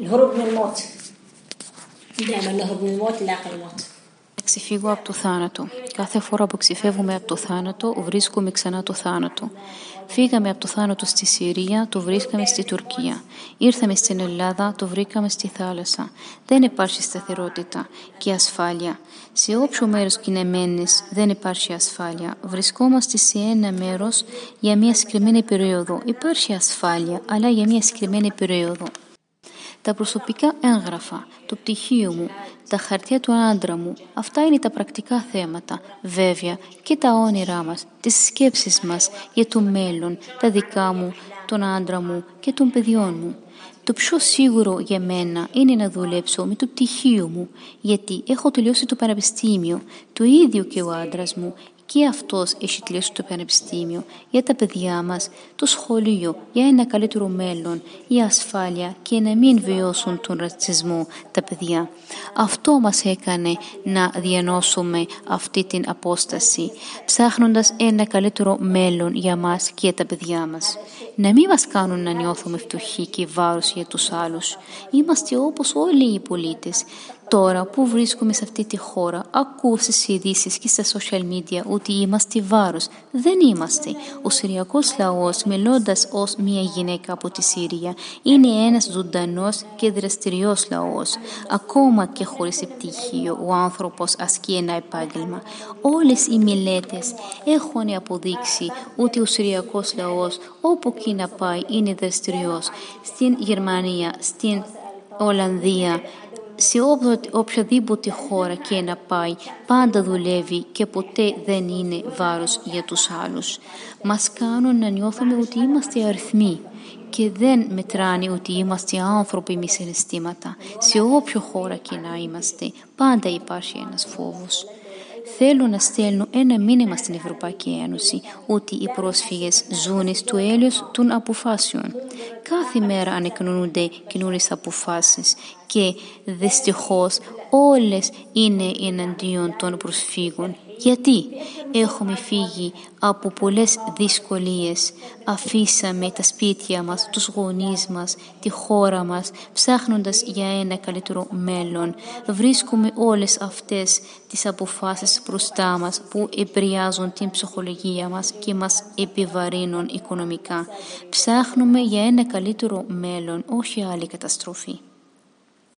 الهروب من الموت دائما نهرب من الموت نلاقي الموت Ξεφύγω από το θάνατο. Κάθε φορά που ξεφεύγουμε από το θάνατο, βρίσκουμε ξανά το θάνατο. Φύγαμε από το θάνατο στη Συρία, το βρίσκαμε στη Τουρκία. Ήρθαμε στην Ελλάδα, το βρήκαμε στη θάλασσα. Δεν υπάρχει σταθερότητα και ασφάλεια. Σε όποιο μέρο και δεν υπάρχει ασφάλεια. Βρισκόμαστε σε ένα μέρο για μια συγκεκριμένη περίοδο. Υπάρχει ασφάλεια, αλλά για μια συγκεκριμένη περίοδο τα προσωπικά έγγραφα, το πτυχίο μου, τα χαρτιά του άντρα μου. Αυτά είναι τα πρακτικά θέματα. Βέβαια και τα όνειρά μας, τις σκέψεις μας για το μέλλον, τα δικά μου, τον άντρα μου και των παιδιών μου. Το πιο σίγουρο για μένα είναι να δουλέψω με το πτυχίο μου, γιατί έχω τελειώσει το πανεπιστήμιο, το ίδιο και ο άντρας μου και αυτός έχει τελειώσει το πανεπιστήμιο για τα παιδιά μας, το σχολείο για ένα καλύτερο μέλλον, η ασφάλεια και να μην βιώσουν τον ρατσισμό τα παιδιά. Αυτό μας έκανε να διανώσουμε αυτή την απόσταση, ψάχνοντας ένα καλύτερο μέλλον για μας και τα παιδιά μας. Να μην μας κάνουν να νιώθουμε φτωχοί και βάρος για τους άλλους. Είμαστε όπως όλοι οι πολίτες. Τώρα που βρίσκομαι σε αυτή τη χώρα, ακούω στις ειδήσεις και στα social media ότι είμαστε βάρος. Δεν είμαστε. Ο Συριακός λαός, μιλώντας ως μια γυναίκα από τη Συρία, είναι ένας ζωντανός και δραστηριός λαός. Ακόμα και χωρίς επιτυχίο, ο άνθρωπος ασκεί ένα επάγγελμα. Όλες οι μελέτες έχουν αποδείξει ότι ο Συριακός λαός, όπου και να πάει, είναι δραστηριός. Στην Γερμανία, στην Ολλανδία, σε οποιαδήποτε χώρα και να πάει, πάντα δουλεύει και ποτέ δεν είναι βάρος για τους άλλους. Μας κάνουν να νιώθουμε ότι είμαστε αριθμοί και δεν μετράνε ότι είμαστε άνθρωποι με συναισθήματα. Σε όποιο χώρα και να είμαστε, πάντα υπάρχει ένας φόβος. Θέλω να στέλνω ένα μήνυμα στην Ευρωπαϊκή Ένωση ότι οι πρόσφυγες ζουν στο έλεος των αποφάσεων. Κάθε μέρα ανεκκινούνται καινούριε αποφάσεις και δυστυχώς όλες είναι εναντίον των προσφύγων γιατί; Έχουμε φύγει από πολλές δυσκολίες, αφήσαμε τα σπίτια μας, τους γονείς μας, τη χώρα μας, ψάχνοντας για ένα καλύτερο μέλλον. Βρίσκουμε όλες αυτές τις αποφάσεις μπροστά μας που επηρεάζουν την ψυχολογία μας και μας επιβαρύνουν οικονομικά. Ψάχνουμε για ένα καλύτερο μέλλον, όχι άλλη καταστροφή.